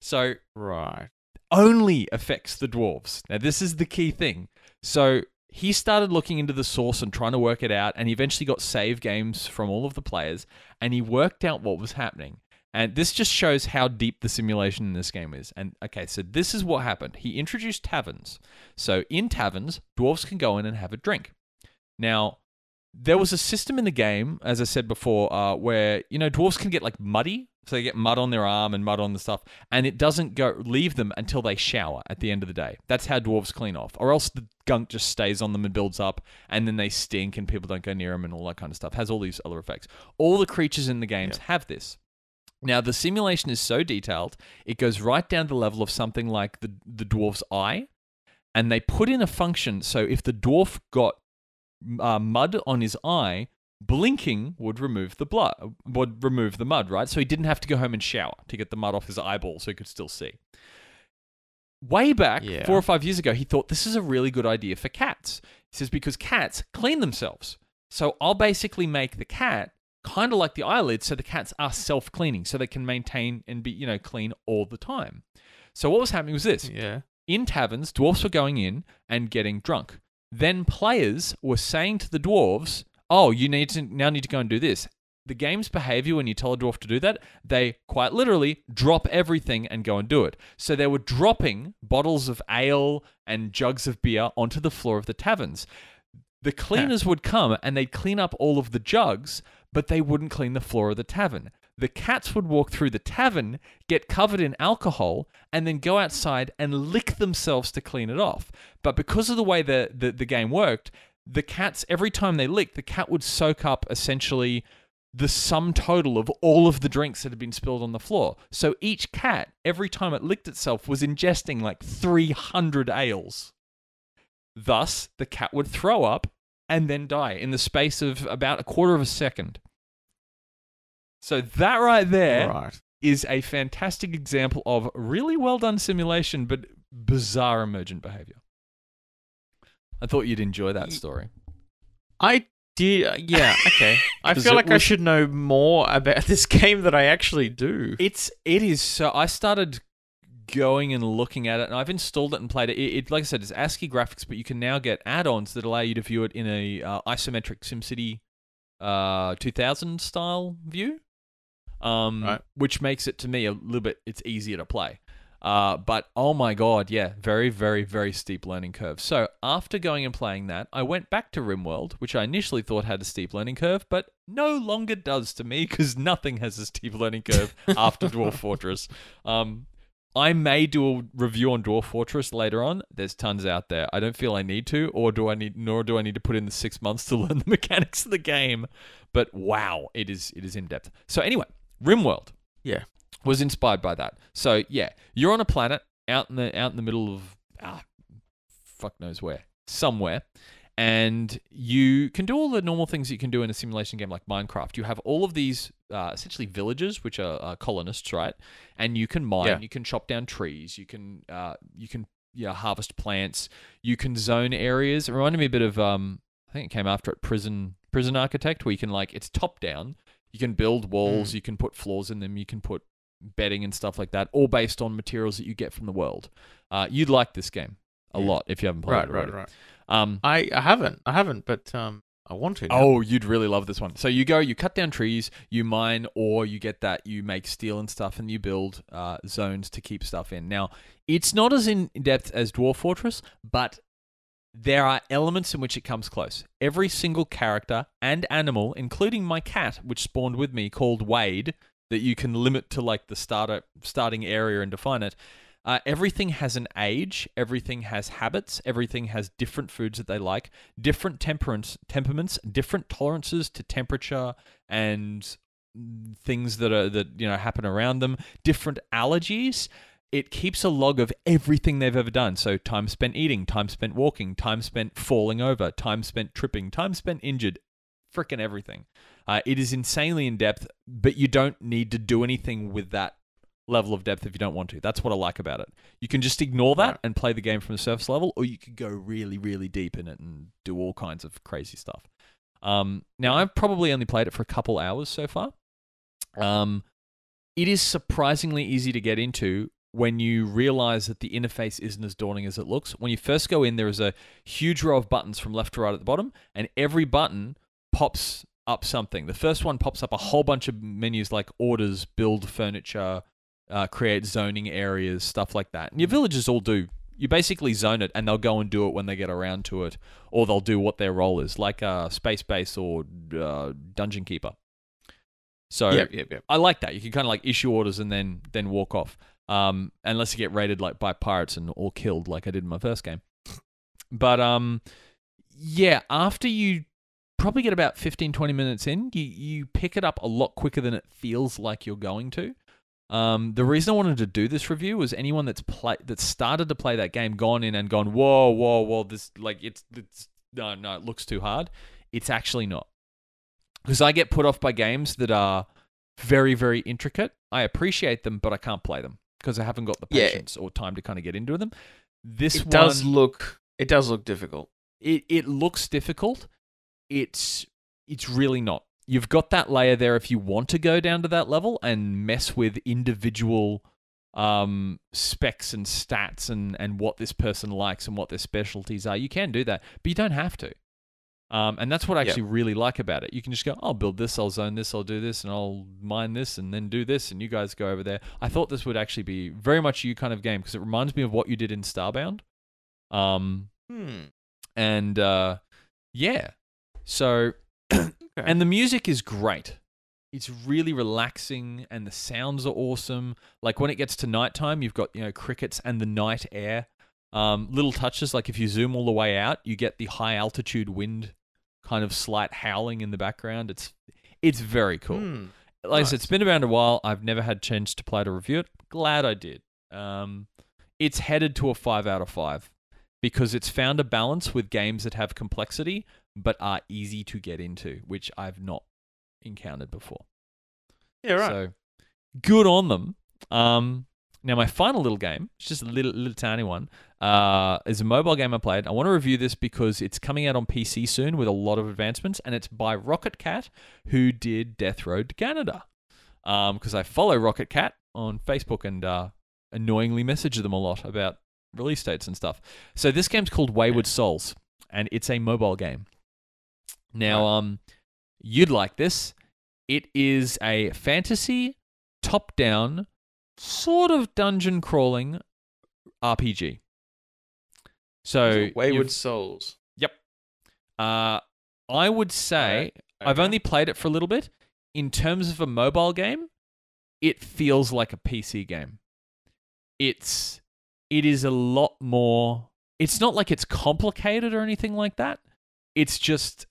So Right. only affects the dwarves. Now, this is the key thing. So, he started looking into the source and trying to work it out, and he eventually got save games from all of the players, and he worked out what was happening. And this just shows how deep the simulation in this game is. And okay, so this is what happened. He introduced taverns. So, in taverns, dwarves can go in and have a drink. Now, there was a system in the game, as I said before, uh, where you know dwarves can get like muddy, so they get mud on their arm and mud on the stuff, and it doesn't go leave them until they shower at the end of the day. That's how dwarves clean off, or else the gunk just stays on them and builds up, and then they stink and people don't go near them and all that kind of stuff. Has all these other effects. All the creatures in the games have this. Now the simulation is so detailed, it goes right down to the level of something like the the dwarf's eye, and they put in a function so if the dwarf got uh, mud on his eye, blinking would remove the blood, would remove the mud, right? So he didn't have to go home and shower to get the mud off his eyeball so he could still see. Way back, Yeah. four or five years ago, he thought this is a really good idea for cats. He says, because cats clean themselves. So I'll basically make the cat kind of like the eyelids so the cats are self cleaning so they can maintain and be, you know, clean all the time. So what was happening was this Yeah. in taverns, dwarfs were going in and getting drunk. Then players were saying to the dwarves, oh, you need to now need to go and do this. The game's behavior when you tell a dwarf to do that, they quite literally drop everything and go and do it. So they were dropping bottles of ale and jugs of beer onto the floor of the taverns. The cleaners would come and they'd clean up all of the jugs, but they wouldn't clean the floor of the tavern. The cats would walk through the tavern, get covered in alcohol, and then go outside and lick themselves to clean it off. But because of the way the, the, the game worked, the cats, every time they licked, the cat would soak up essentially the sum total of all of the drinks that had been spilled on the floor. So each cat, every time it licked itself, was ingesting like 300 ales. Thus, the cat would throw up and then die in the space of about a quarter of a second. So that right there is Right. a fantastic example of really well done simulation, but bizarre emergent behavior. I thought you'd enjoy that story. I did. uh, Yeah. Okay. I feel like I should know more about this game that I actually do. It's it is so. I started going and looking at it, and I've installed it and played it. It, it like I said, it's ASCII graphics, but you can now get add-ons that allow you to view it in a uh, isometric SimCity uh, 2000 style view, um, Right. which makes it to me a little bit. It's easier to play. Uh, but oh my god, yeah, very, very, very steep learning curve. So after going and playing that, I went back to RimWorld, which I initially thought had a steep learning curve, but no longer does to me because nothing has a steep learning curve after Dwarf Fortress. Um, I may do a review on Dwarf Fortress later on. There's tons out there. I don't feel I need to, or do I need, nor do I need to put in the six months to learn the mechanics of the game. But wow, it is it is in depth. So anyway, RimWorld Yeah. was inspired by that. So yeah, you're on a planet out in the out in the middle of ah, fuck knows where, somewhere, and you can do all the normal things you can do in a simulation game like Minecraft. You have all of these uh, essentially villages, which are uh, colonists, right? And you can mine, Yeah. you can chop down trees, you can uh, you can yeah harvest plants, you can zone areas. It reminded me a bit of um, I think it came after it, Prison Prison Architect, where you can like it's top down. You can build walls, you can put floors in them, you can put bedding and stuff like that, all based on materials that you get from the world. Uh, you'd like this game a Yeah. lot if you haven't played Right. it Right. already. Right. Um, I, I haven't. I haven't, but um, I want to. now. Oh, you'd really love this one. So you go, you cut down trees, you mine, or you get that, you make steel and stuff, and you build uh, zones to keep stuff in. Now, it's not as in depth as Dwarf Fortress, but there are elements in which it comes close. Every single character and animal, including my cat, which spawned with me, called Wade, that you can limit to like the starter starting area and define it. Uh, everything has an age. Everything has habits. Everything has different foods that they like, different temperaments, temperaments, different tolerances to temperature and things that are that you know happen around them. Different allergies. It keeps a log of everything they've ever done. So time spent eating, time spent walking, time spent falling over, time spent tripping, time spent injured, freaking everything. Uh, it is insanely in depth, but you don't need to do anything with that level of depth if you don't want to. That's what I like about it. You can just ignore that Right. and play the game from the surface level, or you could go really, really deep in it and do all kinds of crazy stuff. Um, now, I've probably only played it for a couple hours so far. Um, it is surprisingly easy to get into when you realize that the interface isn't as daunting as it looks. When you first go in, there is a huge row of buttons from left to right at the bottom, and every button pops up something. The first one pops up a whole bunch of menus like orders, build furniture, uh, create zoning areas, stuff like that. And your villagers all do. You basically zone it, and they'll go and do it when they get around to it, or they'll do what their role is, like uh, Space Base or uh, Dungeon Keeper. So Yep. Yep. Yep. I like that. You can kind of like issue orders and then then walk off. Um, unless you get raided like by pirates and all killed, like I did in my first game. But um, yeah, after you probably get about 15, 20 minutes in, you you pick it up a lot quicker than it feels like you're going to. Um, the reason I wanted to do this review was anyone that's play that started to play that game, gone in and gone, whoa, whoa, whoa, this like it's it's no, no, it looks too hard. It's actually not because I get put off by games that are very, very intricate. I appreciate them, but I can't play them because I haven't got the Yeah. patience or time to kind of get into them. This It one, does look. It does look difficult. it, it looks difficult. It's it's really not. You've got that layer there if you want to go down to that level and mess with individual um, specs and stats and, and what this person likes and what their specialties are. You can do that, but you don't have to. Um, and that's what I Yep. actually really like about it. You can just go, I'll build this, I'll zone this, I'll do this, and I'll mine this, and then do this, and you guys go over there. I thought this would actually be very much you kind of game because it reminds me of what you did in Starbound. Um, Hmm. and uh, yeah, so and the music is great. It's really relaxing, and the sounds are awesome. Like when it gets to nighttime, you've got you know crickets and the night air. Um, little touches like if you zoom all the way out, you get the high altitude wind, kind of slight howling in the background. It's it's very cool. Hmm. Like I said, Nice. it's been around a while. I've never had a chance to play to review it. Glad I did. Um, it's headed to a five out of five because it's found a balance with games that have complexity but are easy to get into, which I've not encountered before. Yeah, right. So good on them. Um, now my final little game, it's just a little little tiny one, uh, is a mobile game I played. I want to review this because it's coming out on PC soon with a lot of advancements, and it's by Rocketcat, who did Death Road to Canada. Um, because I follow Rocketcat on Facebook and uh, annoyingly message them a lot about release dates and stuff. So this game's called Wayward Souls, and it's a mobile game. Now, um, you'd like this. It is a fantasy, top-down, sort of dungeon crawling RPG. So Wayward Souls. uh, I would say I've only played it for a little bit. In terms of a mobile game, it feels like a PC game. It's it is a lot more. It's not like it's complicated or anything like that. It's just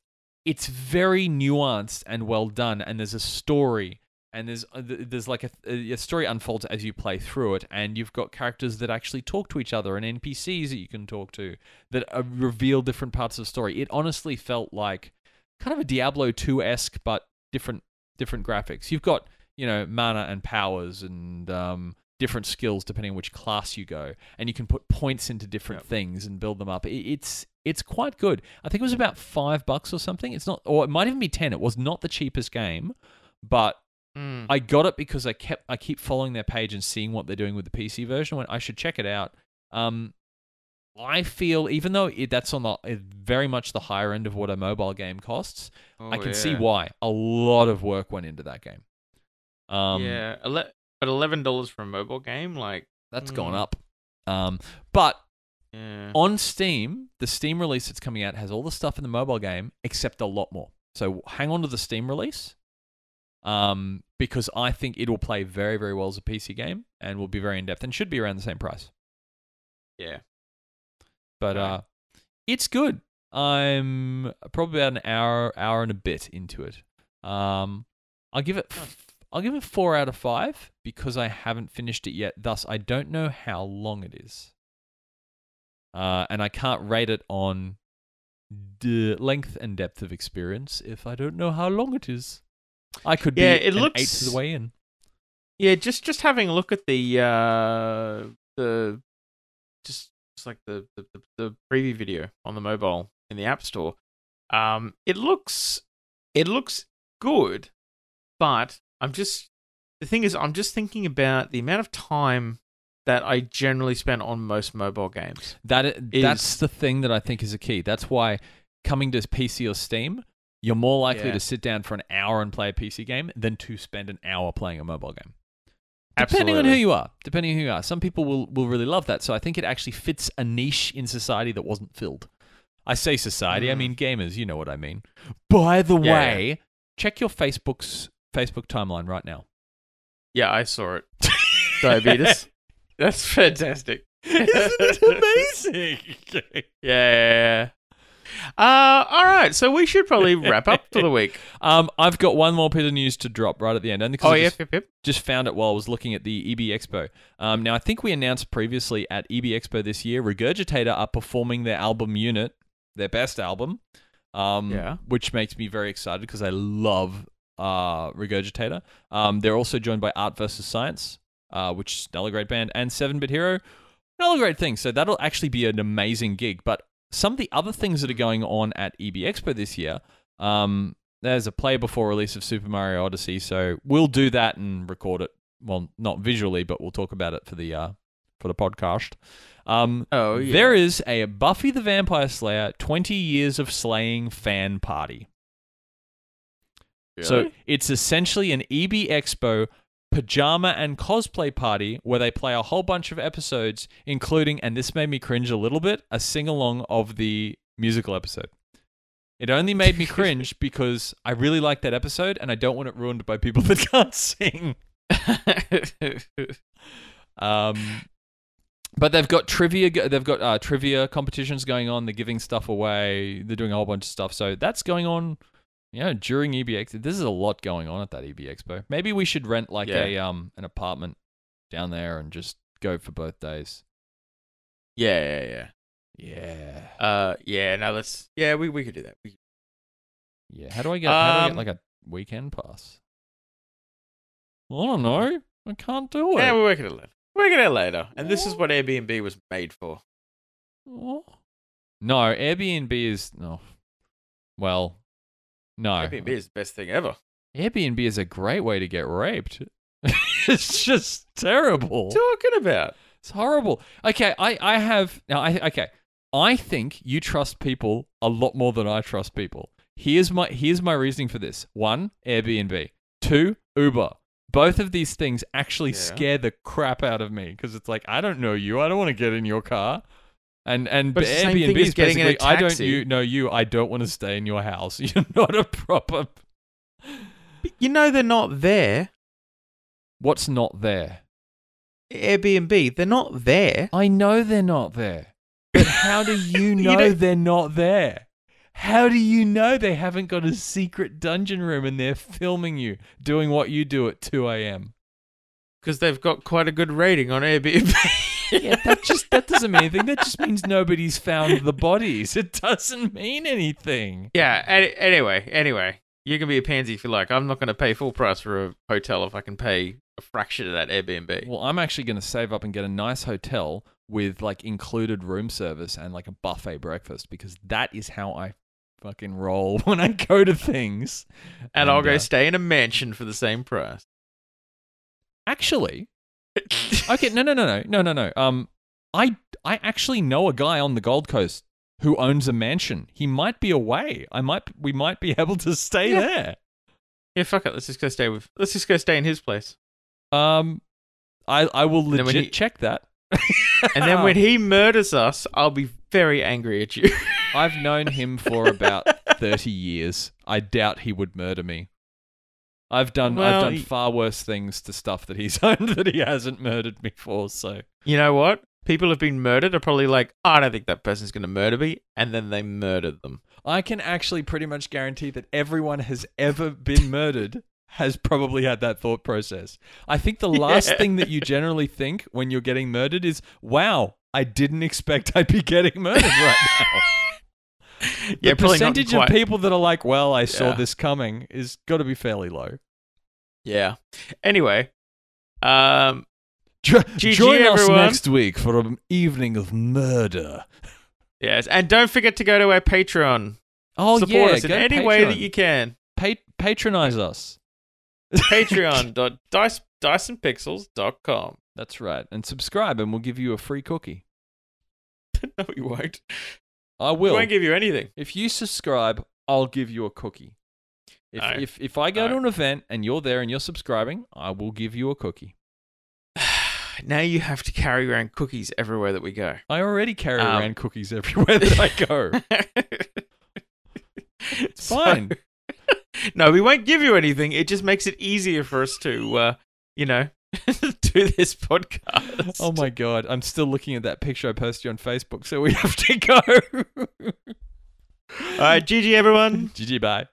it's very nuanced and well done, and there's a story. And there's uh, there's like a, a story unfolds as you play through it, and you've got characters that actually talk to each other and NPCs that you can talk to that uh, reveal different parts of the story. It honestly felt like kind of a Diablo 2 esque, but different different graphics. You've got you know mana and powers and um, different skills depending on which class you go, and you can put points into different Yep. things and build them up. It, it's it's quite good. I think it was about five bucks or something. It's not, or it might even be ten. It was not the cheapest game, but Hmm. I got it because I kept I keep following their page and seeing what they're doing with the PC version. I I should check it out. Um, I feel even though it, that's on the very much the higher end of what a mobile game costs, I Oh, can see why a lot of work went into that game. Um, yeah, ele- but eleven dollars for a mobile game, like, that's gone Mm. up. Um, but yeah, on Steam, the Steam release that's coming out has all the stuff in the mobile game except a lot more. So hang on to the Steam release, um, because I think it will play very, very well as a PC game and will be very in depth and should be around the same price. yeah. But uh, it's good. I'm probably about an hour, hour and a bit into it. Um, I'll give it, I'll give it four out of five because I haven't finished it yet. Thus, I don't know how long it is, uh, and I can't rate it on the length and depth of experience if I don't know how long it is. I could Yeah, be it an looks- eighth of the way in. Yeah, just just having a look at the uh the just just like the, the the- the preview video on the mobile in the App Store. Um it looks it looks good, but I'm just the thing is I'm just thinking about the amount of time that I generally spend on most mobile games. That that's the thing that I think is a key. That's why coming to PC or Steam, you're more likely Yeah. to sit down for an hour and play a PC game than to spend an hour playing a mobile game. Depending on who you are. Depending on who you are. Some people will, will really love that. So I think it actually fits a niche in society that wasn't filled. I say society, I Mm. mean gamers, you know what I mean. By the Yeah, way, check your Facebook's Facebook timeline right now. Yeah, I saw it. Diabetes. That's fantastic. Isn't it amazing? Yeah, yeah, yeah. Uh, all right, so we should probably wrap up for the week. um, I've got one more bit of news to drop right at the end. Only Oh, I yep, just, yep, yep. just found it while I was looking at the EB Expo. Um, now, I think we announced previously at EB Expo this year, Regurgitator are performing their album Unit, their best album, um, Yeah. which makes me very excited because I love uh, Regurgitator. Um, they're also joined by Art versus Science, uh, which is another great band, and Seven Bit Hero, another great thing. So that'll actually be an amazing gig. But some of the other things that are going on at EB Expo this year, um, there's a play before release of Super Mario Odyssey, so we'll do that and record it. Well, not visually, but we'll talk about it for the uh, for the podcast. Um, Oh yeah. There is a Buffy the Vampire Slayer 20 years of slaying fan party. Really? So it's essentially an EB Expo pajama and cosplay party where they play a whole bunch of episodes, including, and this made me cringe a little bit, a sing along of the musical episode. It only made me cringe because I really like that episode and I don't want it ruined by people that can't sing. Um, but they've got trivia. They've got uh, trivia competitions going on. They're giving stuff away. They're doing a whole bunch of stuff. So that's going on. You know, during EBX, this is a lot going on at that EB Expo. Maybe we should rent like Yeah. a um an apartment down there and just go for both days. yeah, yeah, Yeah, yeah. Uh, yeah. No, let's. Yeah, we we could do that. We, yeah. How do I get? how do I Um, get like a weekend pass? I don't know. I can't do it. yeah, we'll work it out later. Work it out later. And this is what Airbnb was made for. Oh. No, Airbnb is no. Well, no. Airbnb is the best thing ever. Airbnb is a great way to get raped. it's just terrible. Talking about. It's horrible. Okay, I, I have now. I okay. I think you trust people a lot more than I trust people. Here's my here's my reasoning for this. One, Airbnb. Two, Uber. Both of these things actually Yeah. scare the crap out of me because it's like I don't know you. I don't want to get in your car. And and But it's the same Airbnb thing is as getting in a basically I don't taxi. you know you. I don't want to stay in your house. You're not a proper. But you know they're not there. What's not there? Airbnb, they're not there. I know they're not there. But how do you know don't- they're not there? How do you know they haven't got a secret dungeon room and they're filming you doing what you do at 2 a.m.? Because they've got quite a good rating on Airbnb. Yeah, that just that doesn't mean anything. That just means nobody's found the bodies. It doesn't mean anything. yeah. Any, anyway, anyway, you can be a pansy if you like. I'm not going to pay full price for a hotel if I can pay a fraction of that Airbnb. Well, I'm actually going to save up and get a nice hotel with like included room service and like a buffet breakfast because that is how I fucking roll when I go to things. and I'll go uh, stay in a mansion for the same price. actually, okay, no, no, no, no, no, no, no. Um, I I actually know a guy on the Gold Coast who owns a mansion. He might be away. I might we might be able to stay Yeah. there. yeah, fuck it. Let's just go stay with. Let's just go stay in his place. Um, I I will legit he- check that. And then when he murders us, I'll be very angry at you. I've known him for about thirty years. I doubt he would murder me. I've done I've done he- far worse things to stuff that he's owned that he hasn't murdered me for. So you know what? People have been murdered are probably like, I don't think that person's going to murder me, and then they murdered them. I can actually pretty much guarantee that everyone has ever been murdered has probably had that thought process. I think the last Yeah. thing that you generally think when you're getting murdered is, wow, I didn't expect I'd be getting murdered right now. Yeah, the percentage of people that are like, well, I saw Yeah. this coming is got to be fairly low. Yeah. Anyway, um, Jo- GG, join us everyone. next week for an evening of murder. yes, and don't forget to go to our Patreon. Oh Support yeah, us in any way that you can. Pa- patronize us. Patreon.diceandpixels.com. That's right, and subscribe, and we'll give you a free cookie. no, we won't. I We will. won't give you anything. If you subscribe, I'll give you a cookie. If No. if, if I go No. to an event and you're there and you're subscribing, I will give you a cookie. now you have to carry around cookies everywhere that we go. I already carry Um, around cookies everywhere that I go. it's fine. no, we won't give you anything. It just makes it easier for us to, uh, you know, do this podcast. oh my god, I'm still looking at that picture I posted you on Facebook, so we have to go. All right, GG, everyone. GG, bye.